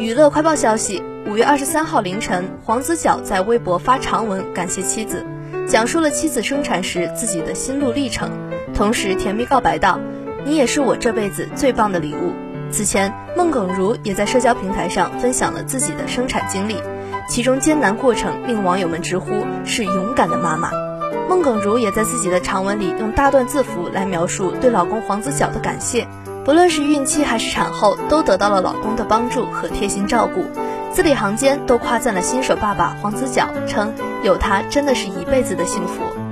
娱乐快报消息：五月二十三号凌晨，黄子佼在微博发长文感谢妻子，讲述了妻子生产时自己的心路历程，同时甜蜜告白道：“你也是我这辈子最棒的礼物。”此前，孟耿如也在社交平台上分享了自己的生产经历，其中艰难过程令网友们直呼是勇敢的妈妈。孟耿如也在自己的长文里用大段字符来描述对老公黄子佼的感谢。不论是孕期还是产后，都得到了老公的帮助和贴心照顾，字里行间都夸赞了新手爸爸黄子佼，称有他真的是一辈子的幸福。